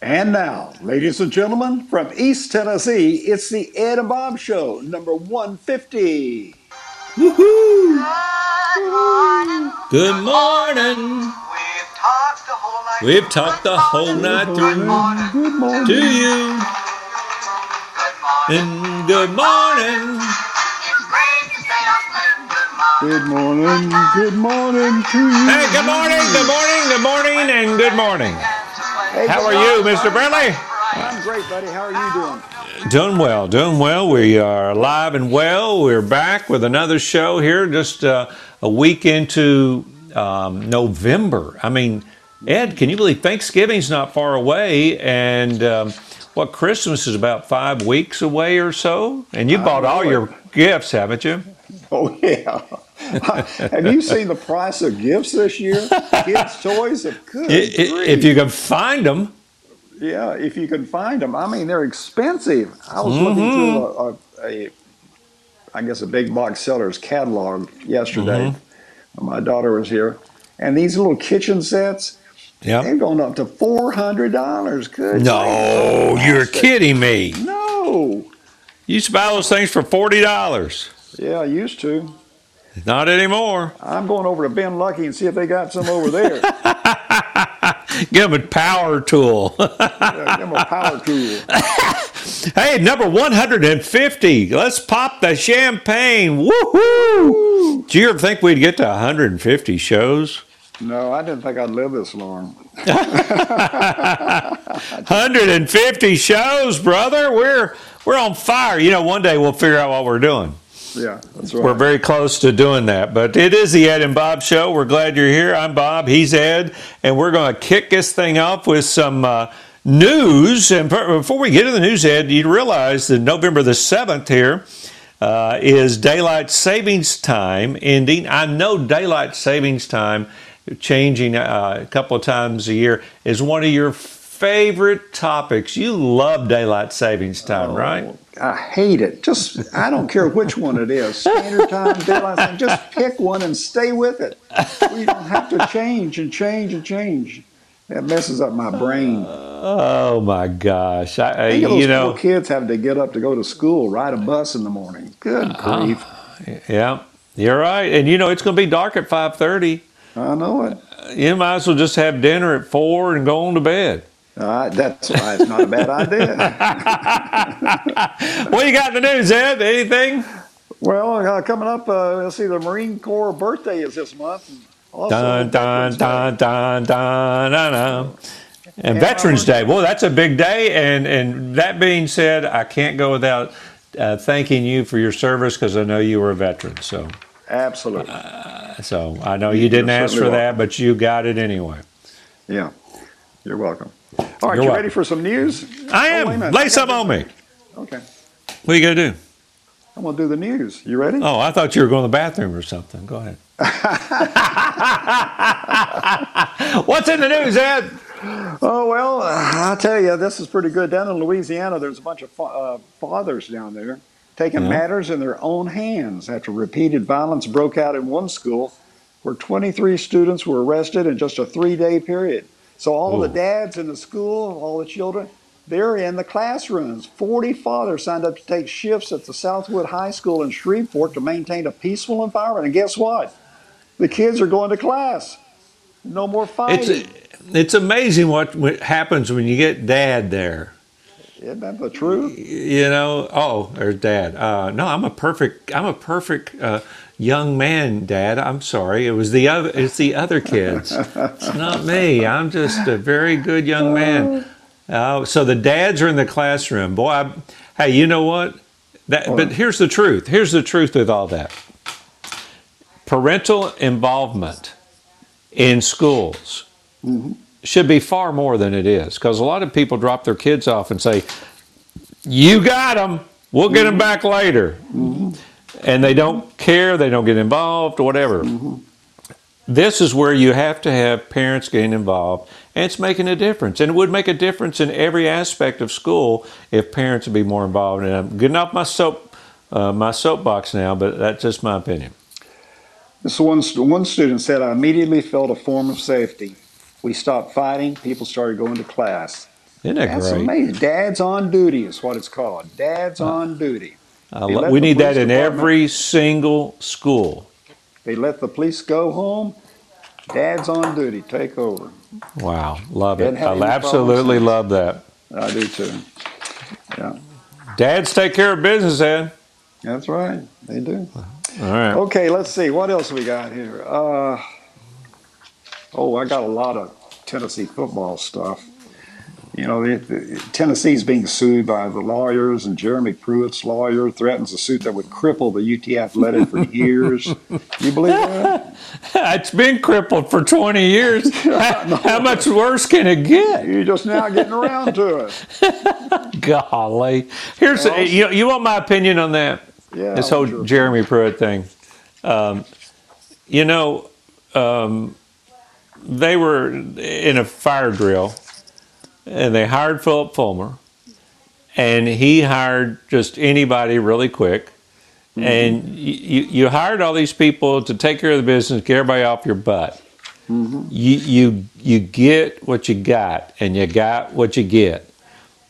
And now, ladies and gentlemen, from East Tennessee, it's the Ed and Bob Show, number 150. Woohoo! Good morning. Good morning. We've talked the whole night. We've talked the whole night through Good morning. to you. Good morning. And good morning. It's great to stay up late. Good morning. Good morning. Good morning to you. Hey, good morning, good morning, good morning, and good morning. Hey, How are you, Mr. Bradley? I'm great, buddy. How are you doing? Doing well, doing well. We are alive and well. We're back with another show here, just uh, a week into um, November. I mean, Ed, can you believe Thanksgiving's not far away, and um, what Christmas is about five weeks away or so? And you bought all it. your gifts, haven't you? Oh, yeah. Have you seen the price of gifts this year? Kids' toys? Good If you can find them. Yeah, if you can find them. I mean, they're expensive. I was looking Mm-hmm. through a, a, a, I guess, a big box seller's catalog yesterday. Mm-hmm. My daughter was here, and these little kitchen sets, Yeah. they're going up to four hundred dollars. Good. No, you're kidding me. No. You used to buy those things for forty dollars. Yeah, I used to. Not anymore. I'm going over to Bin Lucky and see if they got some over there. Give them a power tool. Yeah, give 'em a power tool. hey, number 150. Let's pop the champagne. Woohoo! Do you ever think we'd get to 150 shows? No, I didn't think I'd live this long. 150 shows, brother. We're we're on fire. You know, one day we'll figure out what we're doing. Yeah, that's right. We're very close to doing that. But it is the Ed and Bob show. We're glad you're here. I'm Bob. He's Ed. And we're going to kick this thing off with some uh, news. And per- before we get to the news, Ed, you realize that November the 7th here uh, is daylight savings time ending. I know daylight savings time changing uh, a couple of times a year is one of your favorite topics. You love daylight savings time, right? I hate it. Just I don't care which one it is. Standard time, daylight time. Just pick one and stay with it. We don't have to change and change and change. That messes up my brain. Oh my gosh! I, I- Think of those you know, poor kids having to get up to go to school, ride a bus in the morning. Good Uh-huh. grief! yeah, you're right. And you know, it's going to be dark at five thirty. I know it. You might as well just have dinner at four and go on to bed. Uh, that's why it's not a bad idea. What you got in the news, Ed? Anything? Well, uh, coming up, uh, let's see. The Marine Corps birthday is this month. and Also Dun dun Veterans Day. dun dun dun dun dun. And Veterans Day. Well, that's a big day. And and that being said, I can't go without uh, thanking you for your service because I know you were a veteran. So Absolutely. so I know you didn't You're ask for certainly that, but you got it anyway. Yeah. You're welcome. All right, You're you ready for some news? I Oh, am. a. Lay I some on me. Okay. What are you gonna do? I'm going to do the news. You ready? Oh, I thought you were going to the bathroom or something. Go ahead. What's in the news, Ed? Oh, well, uh, I tell you, this is pretty good. Down in Louisiana, there's a bunch of fa- uh, fathers down there taking Yeah. matters in their own hands after repeated violence broke out in one school where 23 students were arrested in just a three day period. So, all the dads in the school, all the children, they're in the classrooms. 40 fathers signed up to take shifts at the Southwood High School in Shreveport to maintain a peaceful environment. And guess what? The kids are going to class. No more fighting. It's it's amazing what what happens when you get dad there. Isn't that the truth? You know, oh, there's dad. Uh, no, I'm a perfect. I'm a perfect uh, young man, Dad. I'm sorry. It was the other. It's the other kids. it's not me. I'm just a very good young man. Uh, so the dads are in the classroom. Boy, I, hey, you know what? That, but here's the truth. Here's the truth with all that. Parental involvement in schools should be far more than it is because a lot of people drop their kids off and say, "You got them. We'll get them back later," and they don't care. They don't get involved. Whatever. This is where you have to have parents getting involved, and it's making a difference. And it would make a difference in every aspect of school if parents would be more involved. And I'm getting off my soap, uh, my soapbox now, but that's just my opinion. This one, one student said, I immediately felt a form of safety. We stopped fighting. People started going to class. Isn't that That's great? amazing. Dad's on duty is what it's called. Dad's on duty. I They lo- let we need that in every single school. They let the police go home. Dad's on duty. Take over. Wow, love it. I absolutely love that. I do too. Yeah, Dads take care of business, Ed. that's right. They do. All right. Okay, let's see. What else we got here? Uh, oh, I got a lot of Tennessee football stuff. You know, the, the, Tennessee's being sued by the lawyers, and Jeremy Pruitt's lawyer threatens a suit that would cripple the UT Athletic for years. You believe that? It's been crippled for 20 years. how, how much worse can it get? You're just now getting around to it. Golly. Here's you, you want my opinion on that? Yeah. this whole sure. Jeremy Pruitt thing. Um, you know, um, they were in a fire drill, and they hired Phillip Fulmer, and he hired just anybody really quick. Mm-hmm. And you, you hired all these people to take care of the business, get everybody off your butt. Mm-hmm. You, you you get what you got, and you got what you get.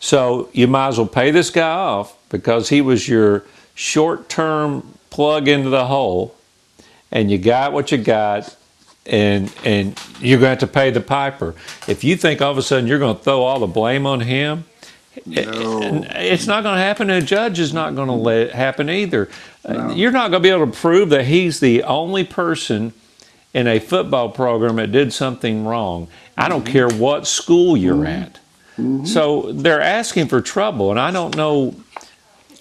So you might as well pay this guy off because he was your short term plug into the hole, and you got what you got, and and you're going to have to pay the piper. If you think all of a sudden you're going to throw all the blame on him, No. it's not going to happen. And a judge is not going to let it happen either. Uh, You're not going to be able to prove that he's the only person in a football program that did something wrong. I don't care what school you're at. So they're asking for trouble, and I don't know.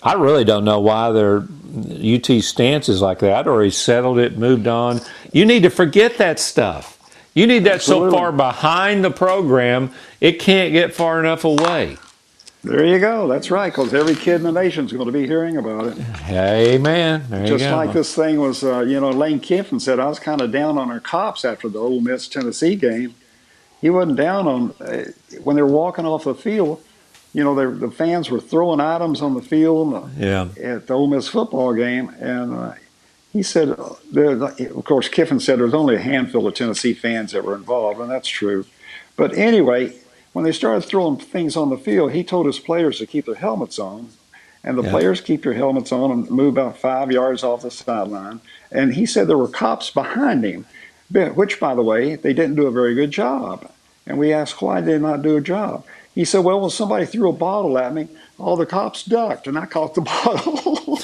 I really don't know why their UT stance is like that. I'd already settled it, moved on. You need to forget that stuff. You need that so far behind the program, it can't get far enough away. There you go. That's right, because every kid in the nation's going to be hearing about it. Amen. There Just like this thing was, uh, you know, Lane Kiffin said, I was kind of down on our cops after the Ole Miss Tennessee game. He wasn't down on, uh, when they were walking off the field, you know, they, the fans were throwing items on the field uh, Yeah. at the Ole Miss football game. And uh, he said, uh, there, of course, Kiffin said there was only a handful of Tennessee fans that were involved, and that's true. But anyway, when they started throwing things on the field, he told his players to keep their helmets on. And the Yeah. players keep their helmets on and move about five yards off the sideline. And he said there were cops behind him, which, by the way, they didn't do a very good job. And we asked, why did they not do a job? He said, well, when somebody threw a bottle at me, all the cops ducked, and I caught the bottle.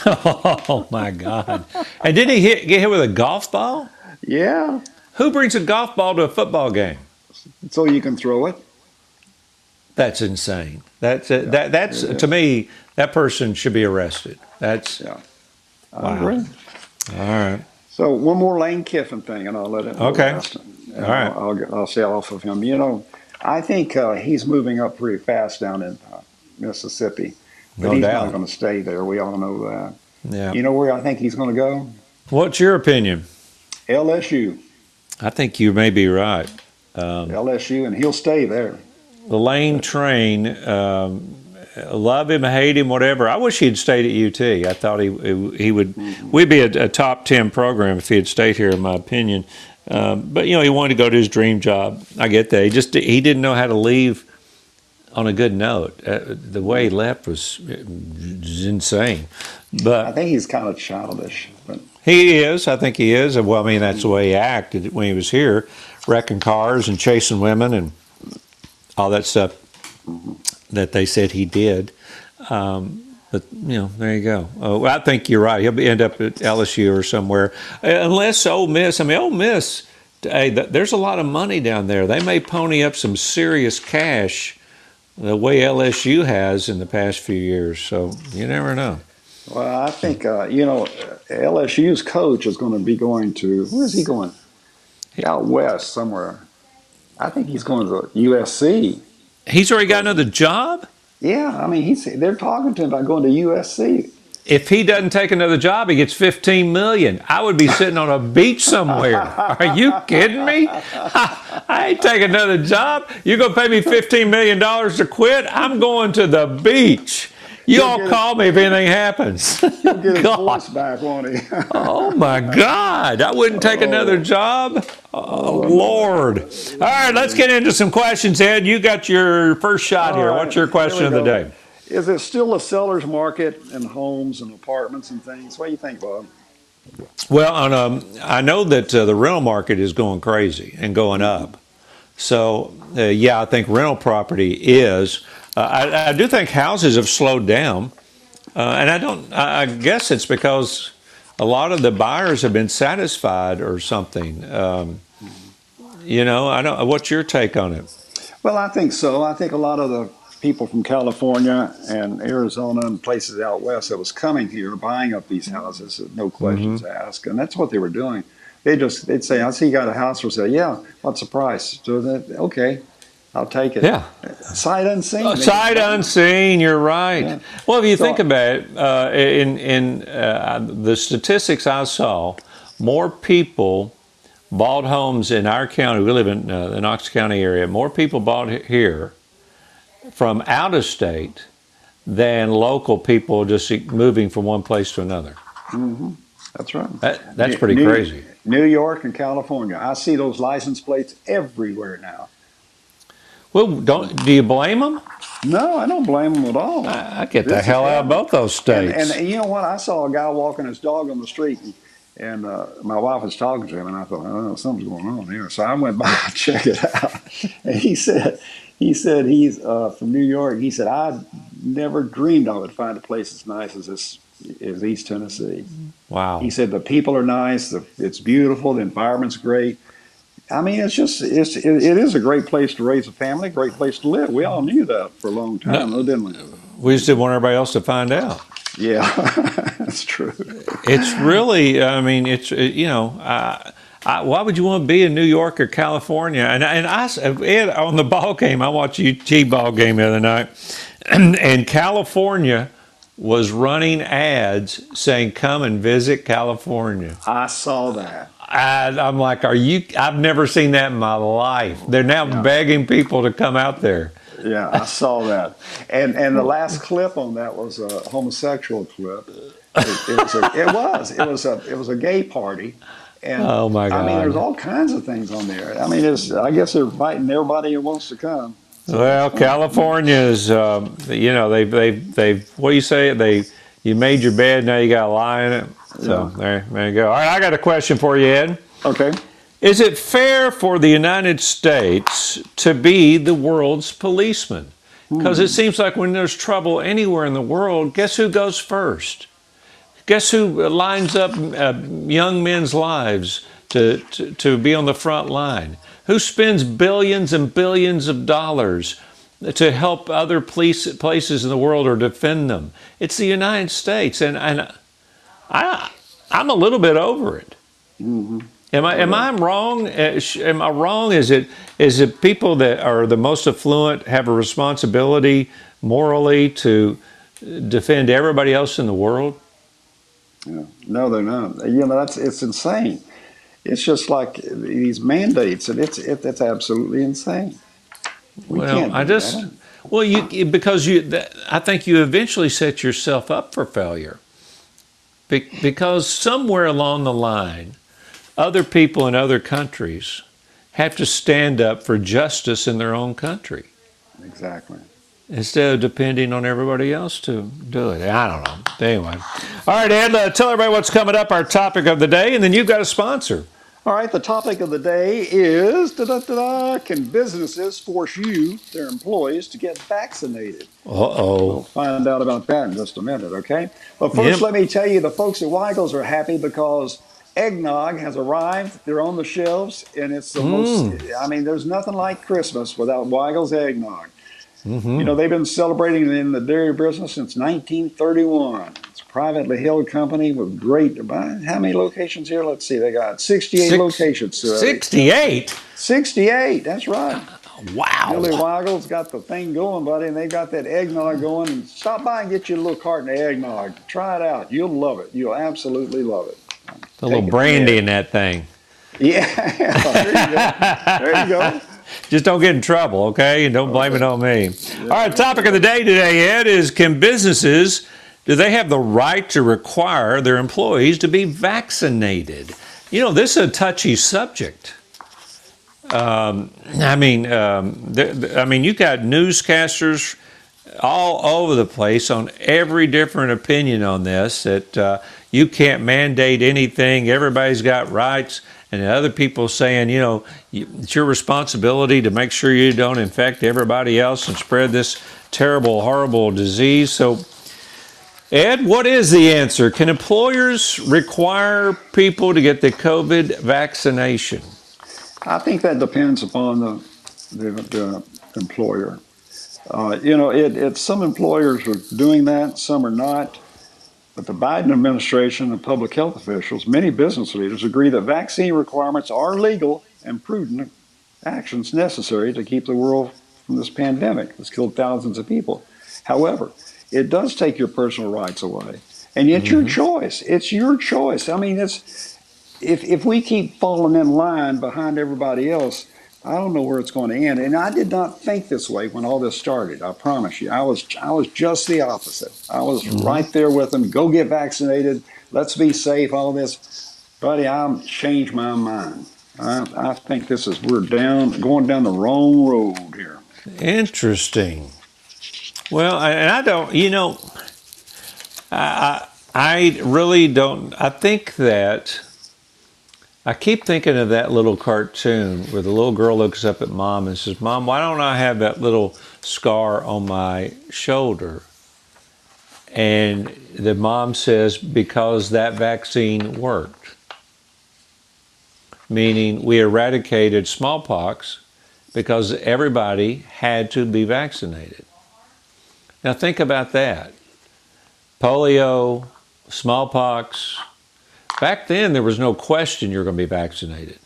oh my God! And didn't he hit, get hit with a golf ball? yeah, Who brings a golf ball to a football game? so you can throw it. That's insane. That's uh, that. That's Yeah. to me. That person should be arrested. That's Yeah. I Wow. agree. all right. So one more Lane Kiffin thing, and I'll let it. Okay. All right. I'll, I'll, I'll say off of him. You know, I think uh, he's moving up pretty fast down in uh, Mississippi, but No he's doubt. not going to stay there. We all know that. Yeah. You know where I think he's going to go? What's your opinion? LSU. I think you may be right. Um, LSU, and he'll stay there. the Lane Train. Um, love him, hate him, whatever. I wish he'd stayed at UT. I thought he he would. We'd be a, a top ten program if he had stayed here, in my opinion. Um, but you know, he wanted to go to his dream job. I get that. He just he didn't know how to leave on a good note. Uh, the way he left was, was insane. But I think he's kind of childish, but he is. I think he is. Well, I mean, that's the way he acted when he was here, wrecking cars and chasing women and all that stuff that they said he did. Um, but you know, there you go. Uh, well, I think you're right. He'll be, end up at LSU or somewhere, Uh, unless Ole Miss. I mean, Ole Miss. Hey, th- there's a lot of money down there. They may pony up some serious cash, the way LSU has in the past few years. So you never know. well, I think uh, you know LSU's coach is going to be going to where is he going? Out west somewhere. I think he's going to USC. He's already got another job. Yeah, I mean he's they're talking to him about going to USC. If he doesn't take another job, he gets 15 million. I would be sitting on a beach somewhere. Are you kidding me? I ain't taking another job. You're going to pay me 15 million dollars to quit? I'm going to the beach. You all call me if anything happens. His, get his voice back, won't he? Oh my God! I wouldn't take another job. Oh Lord! All right, let's get into some questions, Ed. You got your first shot here. All right, What's your question of the day? Is it still a seller's market in homes and apartments and things? What do you think, Bob? Well, on um, I know that uh, the rental market is going crazy and going up. So uh, yeah, I think rental property is. Uh, I, I do think houses have slowed down, uh, and I don't. I, I guess it's because a lot of the buyers have been satisfied or something. Um, you know, I don't. What's your take on it? Well, I think so. I think a lot of the people from California and Arizona and places out west that was coming here buying up these houses, no questions Mm-hmm. asked, and that's what they were doing. They just they'd say, "I see you got a house for sale." Yeah, what's the price? So that okay, I'll take it. Yeah. sight unseen. They- Sight unseen, you're right. Yeah. Well, if you So- think about it, uh, in in uh, the statistics I saw, more people bought homes in our county. We live in uh, the Knox County area. More people bought here from out of state than local people just moving from one place to another. That's right. That, that's pretty New- crazy. New York and California. I see those license plates everywhere now. Well, don't do you blame them? No, I don't blame them at all. I, I get the This is hell out of both those states. And, and you know what? I saw a guy walking his dog on the street, and, and uh, my wife was talking to him, and I thought, oh, something's going on here. So I went by to check it out, and he said, he said he's uh, from New York. He said I never dreamed I would find a place as nice as this as East Tennessee. wow. He said the people are nice, the, it's beautiful, the environment's great. I mean, it's just it's it, it is a great place to raise a family, great place to live. We all knew that for a long time, though, didn't we? We just didn't want everybody else to find out. Yeah, that's true. It's really, I mean, it's it, you know, uh, I, why would you want to be in New York or California? And and I Ed, on the ball game, I watched a UT ball game the other night, and California was running ads saying, "Come and visit California." I saw that. And I'm like, "Are you?" I've never seen that in my life. They're now begging people to come out there. Yeah, I saw that. And and the last clip on that was a homosexual clip. It, it was a, it was it was a it was a gay party. And Oh, my god! I mean, there's all kinds of things on there. I mean, it's I guess they're inviting everybody who wants to come. Well, California is, um, you know, they they they what do you say? They you made your bed, now you got to lie in it. So there, there you go. All right, I got a question for you, Ed. Okay. Is it fair for the United States to be the world's policeman? Because it seems like when there's trouble anywhere in the world, guess who goes first? Guess who lines up uh, young men's lives to, to, to be on the front line? Who spends billions and billions of dollars to help other police, places in the world or defend them? It's the United States. And, and I, I'm a little bit over it. Am I am I wrong? Uh, Am I wrong? Is it is it people that are the most affluent have a responsibility morally to defend everybody else in the world? Yeah. No, they're not. You know, that's it's insane. It's just like these mandates, and it's it, it's absolutely insane. We well, I just that. well you because you I think you eventually set yourself up for failure Be, because somewhere along the line, other people in other countries have to stand up for justice in their own country. exactly. instead of depending on everybody else to do it. I don't know. Anyway, all right, Ed, uh, tell everybody what's coming up, our topic of the day, and then you've got a sponsor. All right, the topic of the day is da-da-da-da, can businesses force you, their employees, to get vaccinated? Uh oh. We'll find out about that in just a minute, okay? But first, Yep. let me tell you the folks at Weigel's are happy because eggnog has arrived. They're on the shelves, and it's the most, I mean, there's nothing like Christmas without Weigel's eggnog. You know, they've been celebrating in the dairy business since 1931. It's a privately held company with great, how many locations here? Let's see, they got 68 Six- locations. uh, 68? 68, that's right. Billy Wow. Weigel's got the thing going, buddy, and they got that eggnog going. And stop by and get you a little carton of eggnog. Try it out. You'll love it. You'll absolutely love it. A little Take it brandy in that thing. Yeah, there you go. There you go. Just don't get in trouble, okay? And don't blame it on me. All right, topic of the day today, Ed, is can businesses do they have the right to require their employees to be vaccinated? You know, this is a touchy subject. Um, I mean, um, th- th- I mean, you got newscasters all over the place on every different opinion on this. That uh, you can't mandate anything. Everybody's got rights, and other people saying, you know, it's your responsibility to make sure you don't infect everybody else and spread this terrible, horrible disease. So. Ed, what is the answer? Can employers require people to get the COVID vaccination? I think that depends upon the, the, the employer. Uh, you know, it, some employers are doing that, some are not. But the Biden administration and public health officials, many business leaders agree that vaccine requirements are legal and prudent actions necessary to keep the world from this pandemic that's killed thousands of people. However, it does take your personal rights away. And it's your mm-hmm. choice. It's your choice. I mean, it's if if we keep falling in line behind everybody else, I don't know where it's going to end. And I did not think this way when all this started. I promise you. I was I was just the opposite. I was mm-hmm. right there with them. Go get vaccinated. Let's be safe. All this, buddy. I've changed my mind. I, I think this is we're down going down the wrong road here. Interesting. Well, and I don't, you know, I I really don't. I think that I keep thinking of that little cartoon where the little girl looks up at mom and says, "Mom, why don't I have that little scar on my shoulder?" And the mom says, "Because that vaccine worked." Meaning, we eradicated smallpox because everybody had to be vaccinated. Now think about that. Polio, smallpox. Back then, there was no question you're going to be vaccinated.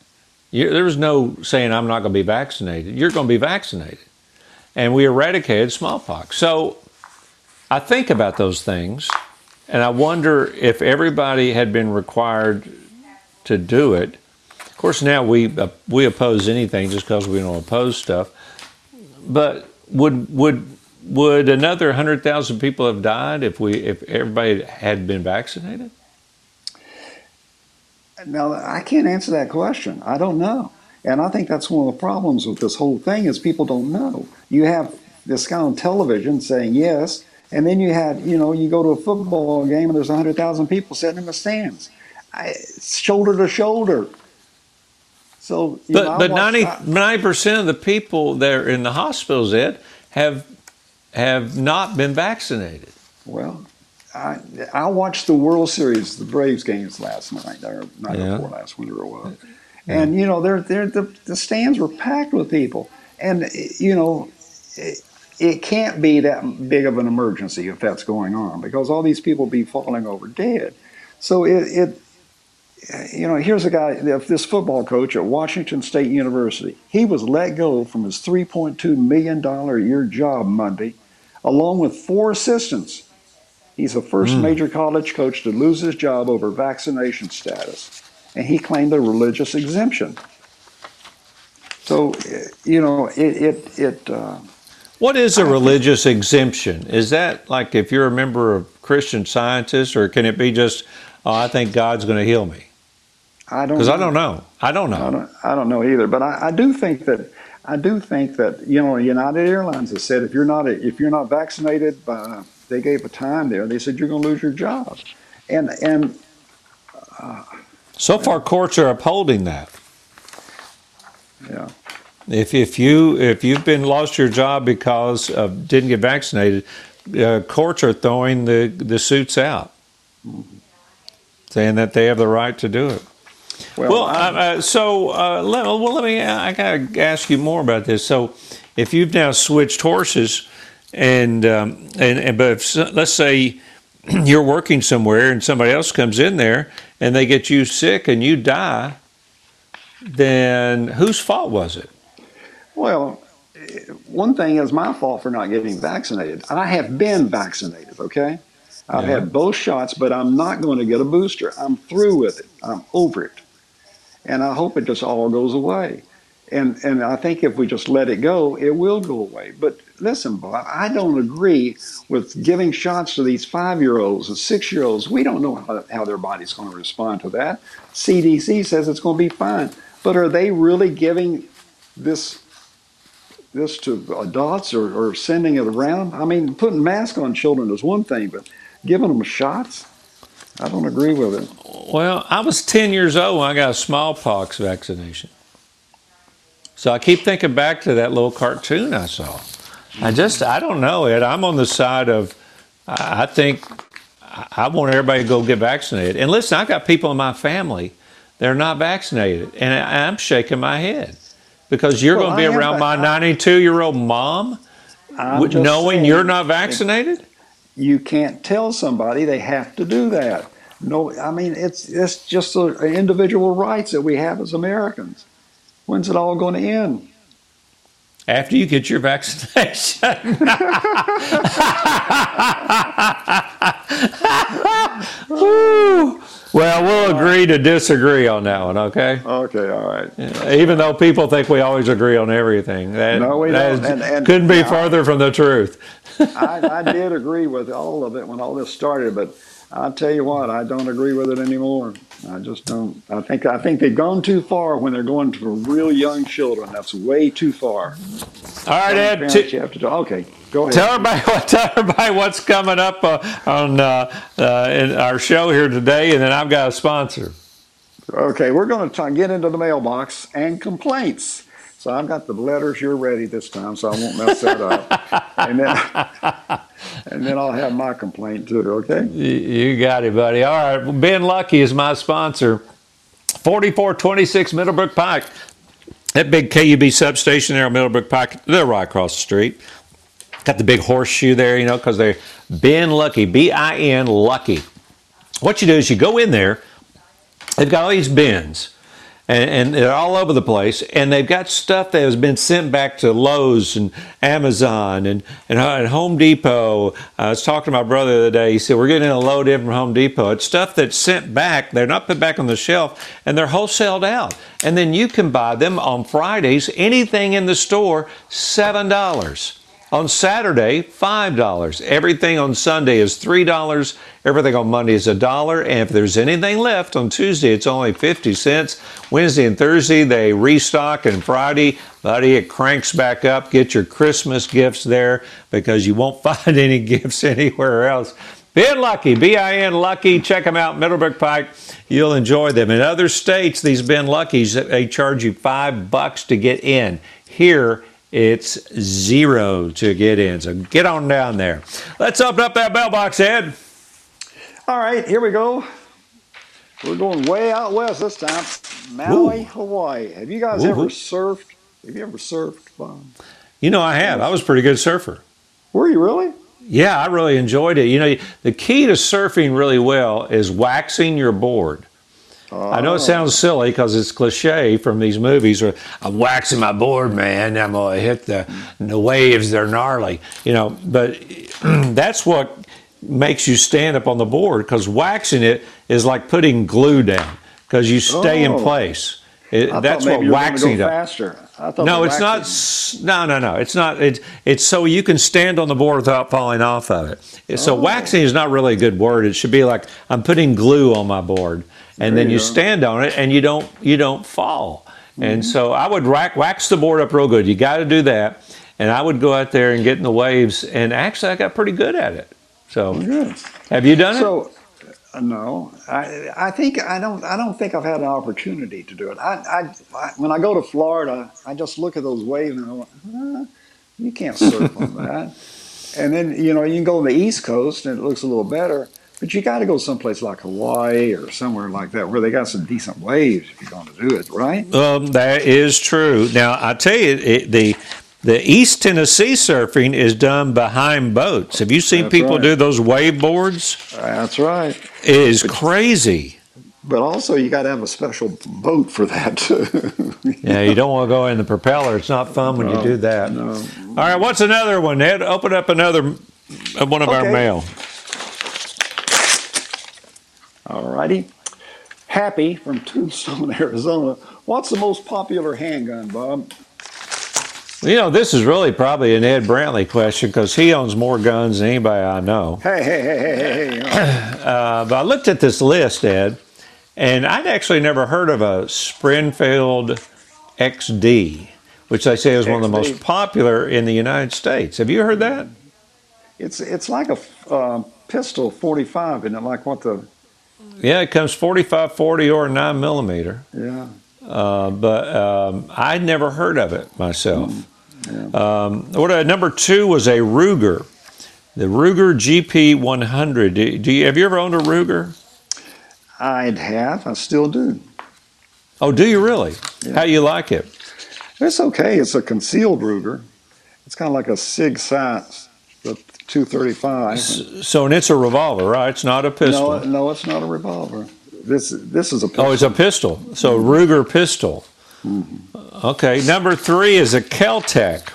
You, there was no saying, I'm not going to be vaccinated. You're going to be vaccinated. And we eradicated smallpox. So I think about those things, and I wonder if everybody had been required to do it. Of course, now we, uh, we oppose anything just because we don't oppose stuff. But would, would, would another 100,000 people have died if we if everybody had been vaccinated? Now I can't answer that question. I don't know. And I think that's one of the problems with this whole thing is people don't know. You have this guy on television saying yes, and then you had, you know, you go to a football game and there's 100,000 people sitting in the stands, I, shoulder to shoulder. So, you know, I But but watched- 90 percent of the people that are in the hospitals, Ed, have have not been vaccinated. Well, I I watched the World Series, the Braves games last night, or night Yeah. before last, whenever it was, and you know, they're, they're, the the stands were packed with people, and you know, it, it can't be that big of an emergency if that's going on because all these people be falling over dead. So it, it you know, here's a guy, this football coach at Washington State University. He was let go from his $3.2 million a year job Monday, along with four assistants. He's the first major college coach to lose his job over vaccination status, and he claimed a religious exemption. So, eh, you know, it, it, it uh, What is a religious exemption? Is that like if you're a member of Christian Scientists, or can it be just, oh, I think God's going to heal me? I don't Because I don't know. I don't I know. don't, I don't know either, but I, I do think that I do think that you know United Airlines has said if you're not if you're not vaccinated, by, they gave a time there. They said you're going to lose your job, and and uh, So far, courts are upholding that. yeah, If if you if you've been lost your job because of didn't get vaccinated, uh, courts are throwing the the suits out, mm-hmm. Saying that they have the right to do it. well, Well, uh, uh, so uh, let, well, let me. I gotta ask you more about this. So, if you've now switched horses, and um, and, and but if, let's say you're working somewhere and somebody else comes in there and they get you sick and you die, then whose fault was it? well, eh, one thing is my fault for not getting vaccinated. I have been vaccinated. Okay, I've Yeah. had both shots, but I'm not going to get a booster. I'm through with it. I'm over it, and I hope it just all goes away. And and I think if we just let it go, it will go away. But listen, Bob, I don't agree with giving shots to these five year olds and six year olds. We don't know how, how their body's going to respond to that. CDC says it's going to be fine. But are they really giving this this to adults or, or sending it around? I mean, putting masks on children is one thing, but giving them shots, I don't agree with it. Well, I was 10 years old when I got a smallpox vaccination. So I keep thinking back to that little cartoon I saw. I just, I don't know, Ed. I'm on the side of, I think, I want everybody to go get vaccinated. And listen, I got people in my family that are not vaccinated, and I'm shaking my head because you're Well, going to be around my 92 year old mom I'm knowing saying, you're not vaccinated. You can't tell somebody they have to do that. No, I mean it's it's just individual rights that we have as Americans. When's it all going to end? After you get your vaccination. Well, we'll uh, agree to disagree on that one, okay? Okay, all right. Even though people think we always agree on everything, that, No, we that don't. is- And- and- couldn't be yeah. farther from the truth. I, I did agree with all of it when all this started, but I'll tell you what, I don't agree with it anymore. I just don't. I think I think they've gone too far when they're going to real young children. That's way too far. All right, Ed. Parents, t- you have to do. Okay, go ahead. Tell everybody, what, tell everybody what's coming up uh, on uh, uh, in our show here today, and then I've got a sponsor. Okay, we're going to get into the mailbox and complaints. So I've got the letters. You're ready this time, so I won't mess that up. and then, and then I'll have my complaint too. Okay. You, you got it, buddy. All right, Bin Lucky is my sponsor. 4426 Middlebrook Pike. That big KUB substation there on Middlebrook Pike, they're right across the street. Got the big horseshoe there, you know, because they're Bin Lucky, B I N Lucky. What you do is you go in there, they've got all these bins, and, and they're all over the place, and they've got stuff that has been sent back to Lowe's and Amazon and, and, uh, and Home Depot. I was talking to my brother the other day. He said, We're getting a load in from Home Depot. It's stuff that's sent back, they're not put back on the shelf, and they're wholesaled out. And then you can buy them on Fridays, anything in the store, $7. On Saturday, $5. Everything on Sunday is $3. Everything on Monday is a dollar. And if there's anything left on Tuesday, it's only 50 cents. Wednesday and Thursday, they restock. And Friday, buddy, it cranks back up. Get your Christmas gifts there because you won't find any gifts anywhere else. Bin Lucky, B I N Lucky. Check them out, Middlebrook Pike. You'll enjoy them. In other states, these Bin Luckies, they charge you five bucks to get in. Here, it's zero to get in. So get on down there. Let's open up that mailbox, Ed. All right, here we go. We're going way out west this time. Maui, Hawaii. Have you guys Ooh. ever surfed? Have you ever surfed, Bob? You know, I have. I was a pretty good surfer. Were you really? Yeah, I really enjoyed it. You know, the key to surfing really well is waxing your board. I know it Oh. sounds silly because it's cliche from these movies where I'm waxing my board, man. I'm gonna hit the the waves. They're gnarly, you know. But that's what makes you stand up on the board because waxing it is like putting glue down because you stay in Oh. place. It, that's what you were gonna waxing go does. No, it's not. waxing- No, no, no. It's not. It's it's so you can stand on the board without falling off of it. So Oh. waxing is not really a good word. It should be like I'm putting glue on my board, and There then you you stand on it, and you don't you don't fall. And Mm-hmm. so I would rack, wax the board up real good. You got to do that. And I would go out there and get in the waves, and actually I got pretty good at it. So Good. have you done it? So, uh, no, I I think I don't I don't think I've had an opportunity to do it. I, I, I when I go to Florida, I just look at those waves and I go, huh, you can't surf on that. And then you know you can go to the East Coast and it looks a little better, but you got to go someplace like Hawaii or somewhere like that where they got some decent waves if you're going to do it, right? Um, that is true. Now I tell you, it, the the East Tennessee surfing is done behind boats. Have you seen That's people right. do those wave boards? That's right. It is crazy. But also you got to have a special boat for that too. Yeah, you don't want to go in the propeller. It's not fun when you do that. no. All right, what's another one, Ed? Open up another uh, one of our mail. All righty. Happy from Tombstone, Arizona. What's the most popular handgun, Bob? You know, this is really probably an Ed Brantley question because he owns more guns than anybody I know. Hey, hey, hey, hey, hey, hey. Uh, but I looked at this list, Ed, and I'd actually never heard of a Springfield XD, which they say is one of the XD. most popular in the United States. Have you heard that? It's it's like a uh, pistol 45, isn't it? Like what the Yeah, it comes 45, 40, or 9 millimeter. yeah. Uh, but um, I'd never heard of it myself. Um, what uh, number two was a Ruger, the Ruger GP 100. Do, do you have you ever owned a Ruger? I'd have. I still do. Oh, do you really? How you like it? It's okay. It's a concealed Ruger. It's kind of like a Sig Sauer, the 235. So, and it's a revolver, right? It's not a pistol. No, no, it's not a revolver. This this is a pistol. Oh, it's a pistol. So Ruger pistol. Okay. Number three is a Keltec.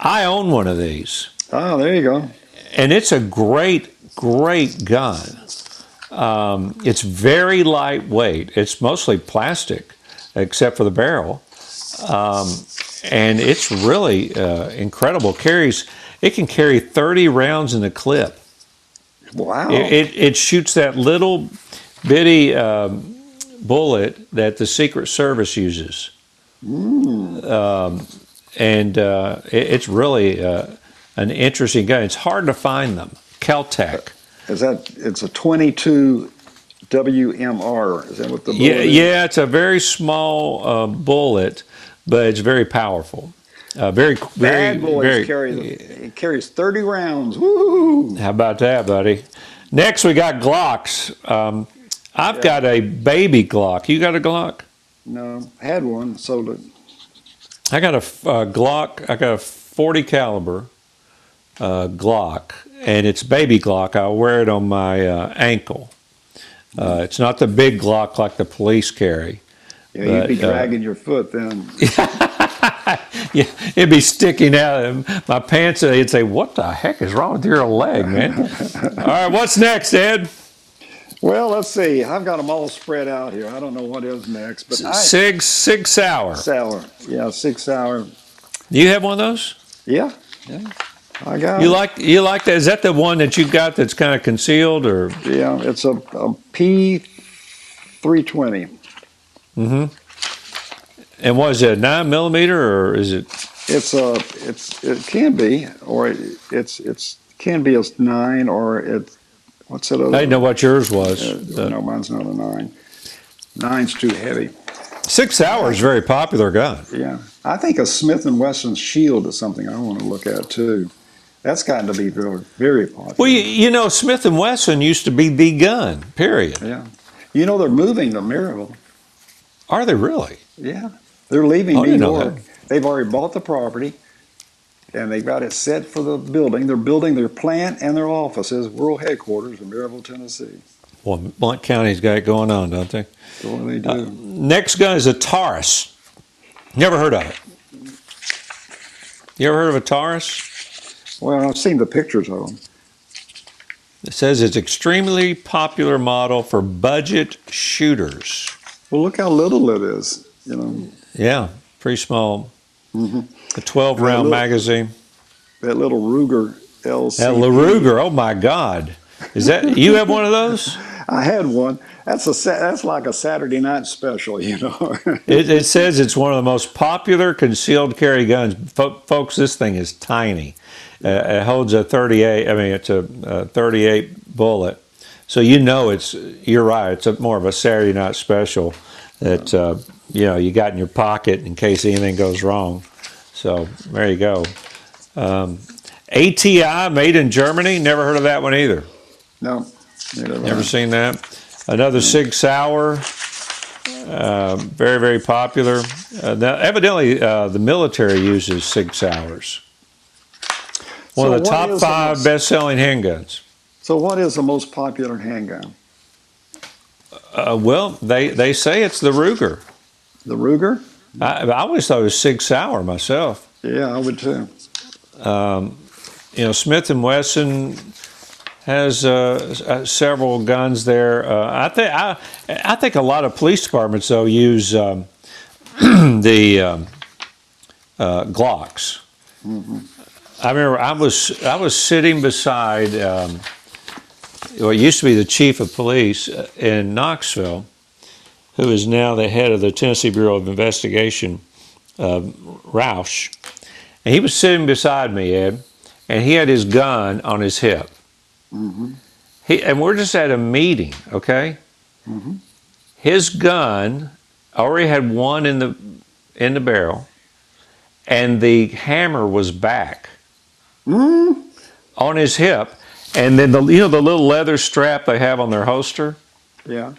I own one of these, oh, there you go. and it's a great, great gun. Um, it's very lightweight. It's mostly plastic, except for the barrel, um, and it's really uh, incredible. Carries. It can carry 30 rounds in a clip. Wow. It, it, it shoots that little bitty um, bullet that the Secret Service uses. Um, and uh, it, it's really uh, an interesting gun. It's hard to find them. Keltec. is that? It's a 22 WMR. Is that what the bullet Yeah, is? yeah, it's a very small uh, bullet, but it's very powerful. Uh, very, very, Bad boys very. carry. The, it carries 30 rounds. Woo! How about that, buddy? Next, we got Glocks. Um, I've got a baby Glock. You got a Glock? No, had one. Sold it. I got a uh, Glock. I got a 40 caliber uh, Glock, and it's baby Glock. I wear it on my uh, ankle. Uh, it's not the big Glock like the police carry. Yeah, you'd be But, uh, dragging your foot then. Yeah, it'd be sticking out. of My pants. uh, It'd say, "What the heck is wrong with your leg, man?" all right, what's next, Ed? Well, let's see. I've got them all spread out here. I don't know what is next, but I, six Sig Sauer. sour. Yeah, six hour. Do you have one of those? Yeah, yeah. I got. You it. like you like that? Is that the one that you've got that's kind of concealed, or Yeah, it's a, a P three twenty. And was it nine millimeter or is it? It's a it's it can be or it, it's it's can be a nine or it what's it? I didn't know what yours was. Uh, no, mine's not a nine. Nine's too heavy. Sig Sauer is very popular gun. Yeah, I think a Smith and Wesson Shield is something I want to look at too. That's gotten to be very very popular. Well, you, you know, Smith and Wesson used to be the gun. Period. yeah, you know they're moving to Maryville. Are they really? Yeah, they're leaving Oh, New York. They've already bought the property, and they've got it set for the building. They're building their plant and their offices, world headquarters in Maryville, Tennessee. Well, Blount County's got it going on, don't they? What do they Uh, do? Next gun is a Taurus. Never heard of it. You ever heard of a Taurus? well, I've seen the pictures of them. It says it's extremely popular model for budget shooters. Well, look how little it is. You know, Yeah, pretty small. Mhm. A 12 round look- magazine. that little Ruger LC. That LaRuger, oh my God. Is that, you have one of those? I had one. That's a that's like a Saturday night special, you know. It, it says it's one of the most popular concealed carry guns. Fo- folks, this thing is tiny. Uh, it holds a 38. I mean, it's a, a 38 bullet. So you know it's. You're right. It's a, more of a Saturday night special that uh, you know you got in your pocket in case anything goes wrong. So there you go. Um, ATI made in Germany. Never heard of that one either. no, neither Never seen that. Another Sig Sauer, uh, very very popular. Uh, now, evidently, uh, the military uses Sig Sauers. One So of the top is the five most- best-selling handguns. So, what is the most popular handgun? Uh, well, they, they say it's the Ruger. The Ruger? I, I always thought it was Sig Sauer myself. Yeah, I would too. You know, Smith and Wesson has uh, uh, several guns there. Uh, I think I, I think a lot of police departments though use um, the um, uh, Glocks. I remember I was I was sitting beside um, what used to be the chief of police uh, in Knoxville, who is now the head of the Tennessee Bureau of Investigation, uh, Rausch, and he was sitting beside me, Ed, and he had his gun on his hip. Mm-hmm. He and we're just at a meeting, okay? Mm-hmm. His gun already had one in the in the barrel, and the hammer was back on his hip, and then the you know the little leather strap they have on their holster Yeah.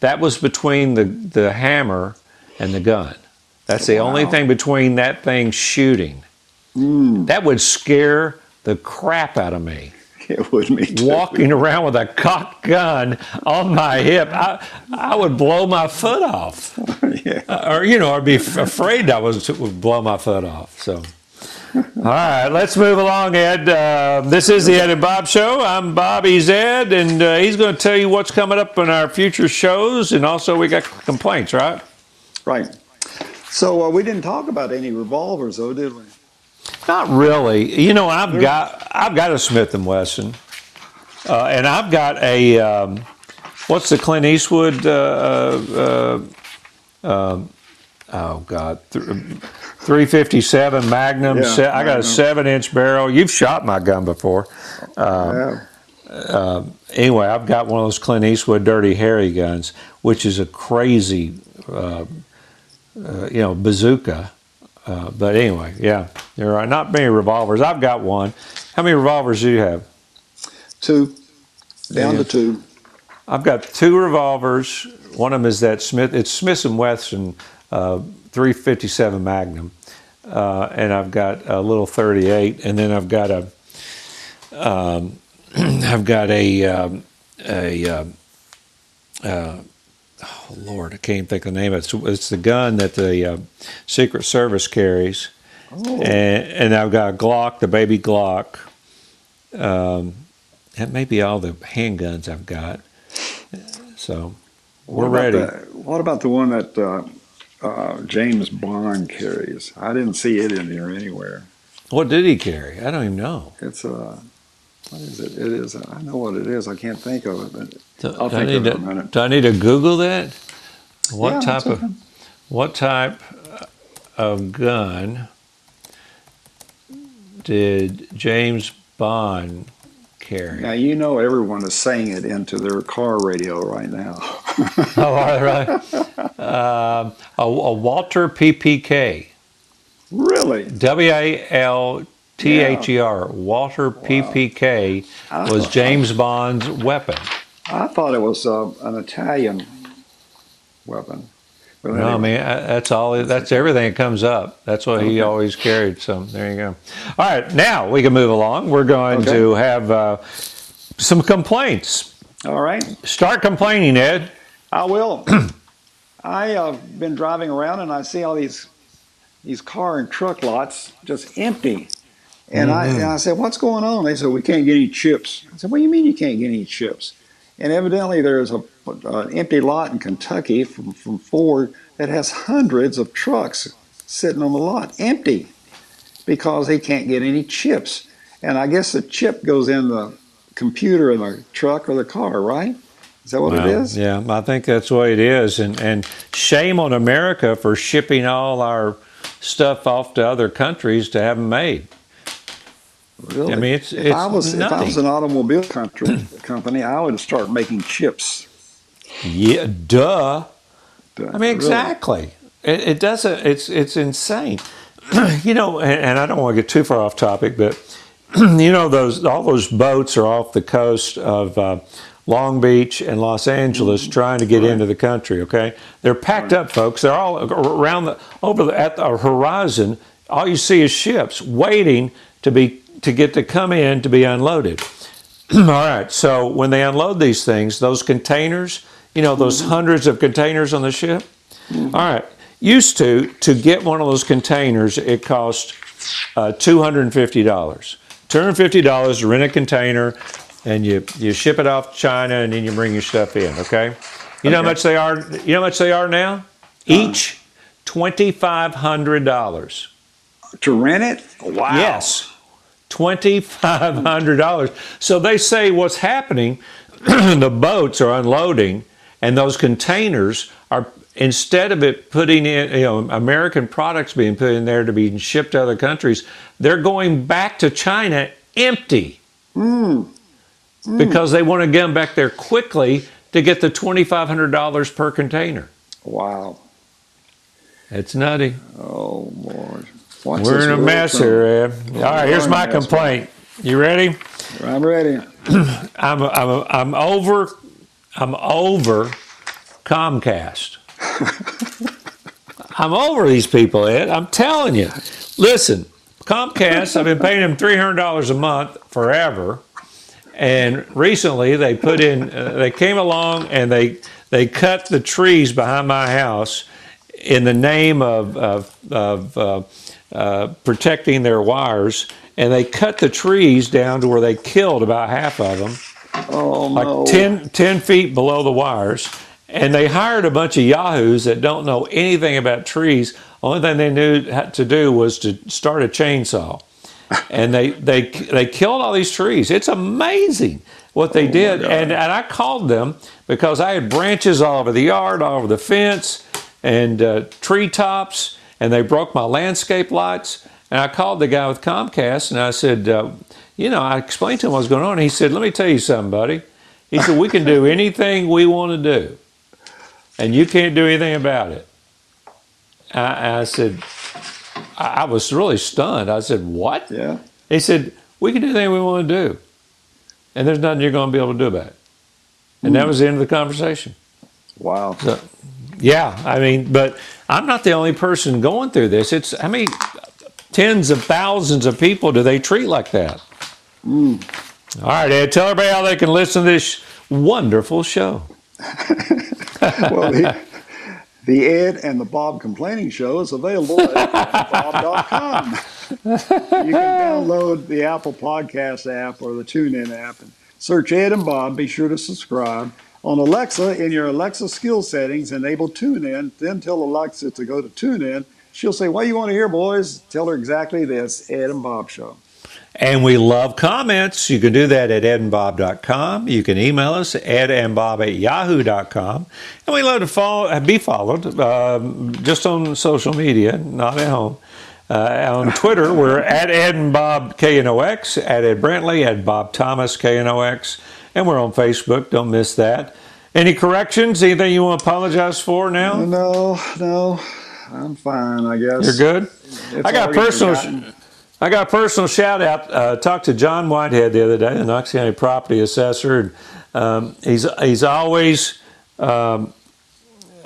That was between the the hammer and the gun. That's the only thing between that thing shooting. Mm. That would scare the crap out of me. It would me too. Walking around with a cocked gun on my hip, I, I would blow my foot off. yeah. or you know, I'd be f- afraid I was would blow my foot off. So, all right, let's move along, Ed. Uh, this is the Ed and Bob Show. I'm Bobby's Ed, and uh, he's going to tell you what's coming up in our future shows, and also we got complaints, right? Right. So uh, we didn't talk about any revolvers, though, did we? Not really. You know, I've got I've got a Smith and Wesson, uh, and I've got a um, what's the Clint Eastwood? Uh, uh, um, oh God. 357 Magnum. Yeah, se- I got a seven inch barrel. You've shot my gun before. Um, yeah. Uh, anyway, I've got one of those Clint Eastwood Dirty Harry guns, which is a crazy, uh, uh, you know, bazooka. Uh, but anyway, yeah, there are not many revolvers. I've got one. How many revolvers do you have? Two, down yeah. to two. I've got two revolvers. One of them is that Smith. It's Smith and Wesson uh, 357 Magnum, uh, and I've got a little 38, and then I've got a, um, I've got a, um, a, um, uh, oh Lord, I can't even think of the name of it. It's, it's the gun that the uh, Secret Service carries, Oh. and, and I've got a Glock, the baby Glock. Um, that may be all the handguns I've got. So we're What ready. the- what about the one that uh, uh, James Bond carries? I didn't see it in here anywhere. What did he carry? I don't even know. It's a. what is it? It is. I know what it is. I can't think of it. But Do, I'll do think of it to, in a minute. do I need to Google that? What Yeah, type of okay. what type of gun did James Bond carry? Now you know everyone is saying it into their car radio right now. oh, all right. Um, a, a Walther PPK. really? W A L T H E R. Walther PPK I was thought- James Bond's weapon. I thought it was uh, an Italian weapon. But No, I mean uh, that's all. That's everything that comes up. That's what he always carried. So there you go. All right, now we can move along. We're going Okay. to have uh, some complaints. All right. Start complaining, Ed. I will. I have been driving around and I see all these these car and truck lots just empty. And I and I said, "What's going on?" They said, "We can't get any chips." I said, "What do you mean you can't get any chips?" And evidently, there's a an empty lot in Kentucky from from Ford that has hundreds of trucks sitting on the lot empty because they can't get any chips. And I guess the chip goes in the computer in the truck or the car, right? Is that what it Well, is? Yeah, I think that's the way it is. And and shame on America for shipping all our stuff off to other countries to have them made. Really? I mean, it's- if it's I was if I was an automobile country, company, I would start making chips. Yeah, duh. I mean, Really. exactly. It, it doesn't. It's it's insane. you know, and, and I don't want to get too far off topic, but you know, those all those boats are off the coast of uh, Long Beach and Los Angeles trying to get into the country. Okay, they're packed up, folks. They're all around the over the, at the horizon. All you see is ships waiting to be to get to come in to be unloaded. All right. So when they unload these things, those containers, you know, those mm-hmm. hundreds of containers on the ship. Mm-hmm. All right. Used to to get one of those containers, it cost uh, two hundred and fifty dollars. Two hundred and fifty dollars to rent a container and you you ship it off to China, and then you bring your stuff in. Okay. You know how much they are? You know how much they are now? Uh-huh. Each twenty five hundred dollars. To rent it? Wow. Yes. $2,500. So they say what's happening, the boats are unloading, and those containers are, instead of it putting in, you know, American products being put in there to be shipped to other countries, they're going back to China empty. Hmm. Hmm. Because they want to get them back there quickly to get the $2,500 per container. Wow. It's nutty. Oh, Lord. What's We're in a mess from? here, Ed. All right, here's We're in a my complaint. You ready? I'm ready. I'm I'm I'm over I'm over Comcast. I'm over these people, Ed. I'm telling you. Listen, Comcast. I've been paying them three hundred dollars a month forever, and recently they put in. Uh, they came along and they they cut the trees behind my house in the name of of, of uh, uh, protecting their wires, and they cut the trees down to where they killed about half of them Oh, like no. 10, 10 feet below the wires. And they hired a bunch of yahoos that don't know anything about trees. Only thing they knew to do was to start a chainsaw. And they, they, they killed all these trees. It's amazing what they did. And, and I called them because I had branches all over the yard, all over the fence, and uh, treetops, and they broke my landscape lights. And I called the guy with Comcast and I said, uh, you know, I explained to him what was going on. He said, let me tell you something, buddy. He said, we can do anything we want to do, and you can't do anything about it. I, I said, I, I was really stunned. I said, what? Yeah. He said, we can do anything we want to do, and there's nothing you're going to be able to do about it. And that was the end of the conversation. Wow. So, yeah, I mean, but I'm not the only person going through this. It's, I mean, tens of thousands of people do they treat like that? Hmm. All right, Ed, tell everybody how they can listen to this wonderful show. well, the, the Ed and the Bob Complaining Show is available at bob.com. You can download the Apple Podcast app or the TuneIn app and search Ed and Bob. Be sure to subscribe. On Alexa, in your Alexa skill settings, enable TuneIn. Then tell Alexa to go to TuneIn. She'll say, What do you want to hear, boys? Tell her exactly this Ed and Bob Show. And we love comments. You can do that at edandbob.com. You can email us edandbob at yahoo.com. And we love to follow, be followed um, just on social media, not at home. Uh, on Twitter, we're at Ed and Bob KNOX, at Ed Brantley, at Bob Thomas KNOX, and we're on Facebook. Don't miss that. Any corrections? Anything you want to apologize for now? No, no, I'm fine, I guess. You're good? It's I got personal. forgotten. I got a personal shout out. Uh, talked to John Whitehead the other day, the Knox County property assessor. And, um, he's he's always um,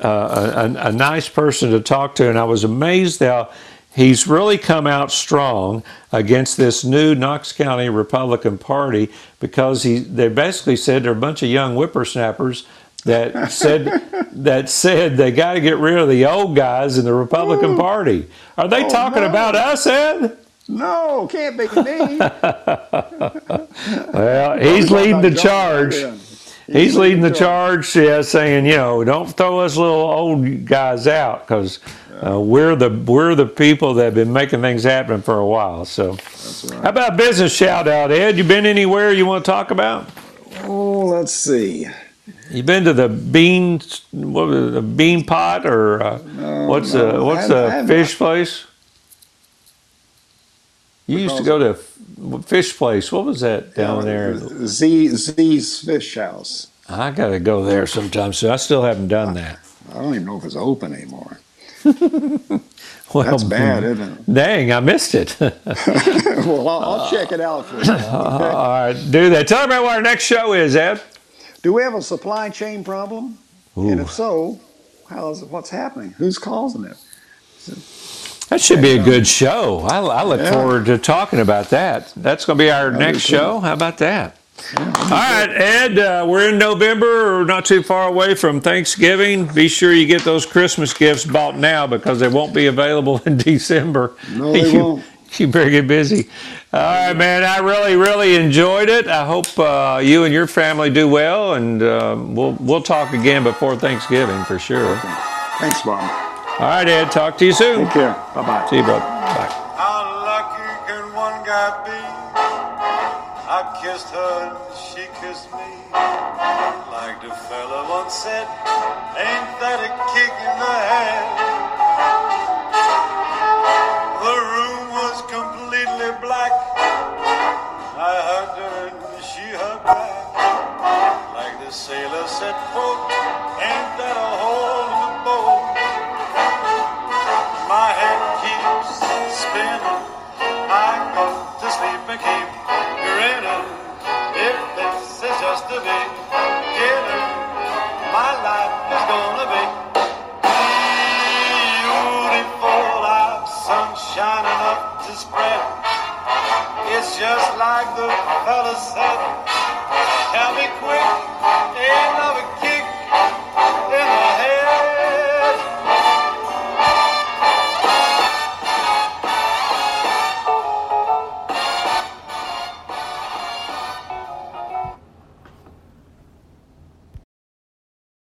uh, a, a nice person to talk to, and I was amazed how he's really come out strong against this new Knox County Republican Party because he they basically said they're a bunch of young whippersnappers that said that said they got to get rid of the old guys in the Republican mm. Party. Are they Oh, talking no. about us, Ed? No, can't be me. Well, he's leading the charge. He's leading the charge, yeah, saying, you know, don't throw us little old guys out because uh, we're the we're the people that have been making things happen for a while. So, That's how about business shout out, Ed? You been anywhere you want to talk about? Oh, let's see. You been to the bean what was it, the bean pot or uh, what's no, the what's the fish place? You used to go to a fish place. What was that down there? Z Z's Fish House. I got to go there sometime soon. I still haven't done that. I don't even know if it's open anymore. Well, That's bad, isn't it? Dang, I missed it. Well, I'll, I'll check it out for you. Okay. right, do that. Tell me about what our next show is, Ed. Do we have a supply chain problem? And if so, how's what's happening? Who's causing it? That should be a good show. I, I look Yeah. forward to talking about that. That's going to be our do next too. show. How about that? All right, Ed, uh, we're in November. We're not too far away from Thanksgiving. Be sure you get those Christmas gifts bought now because they won't be available in December. No, they you, won't. You better get busy. All right, man. I really, really enjoyed it. I hope uh, you and your family do well, and um, we'll we'll talk again before Thanksgiving for sure. Thanks, Bob. All right, Ed. Talk to you soon. Take care. Bye bye. See you, brother. Bye. How lucky can one guy be? I kissed her and she kissed me. Like the fella once said, ain't that a kick in the head? The room was completely black. I hugged her and she hugged back. Like the sailor said, folk, sleep grinning. If this is just the beginning, my life is gonna be beautiful. I've sunshine enough to spread. It's just like the fella said. Tell me quick,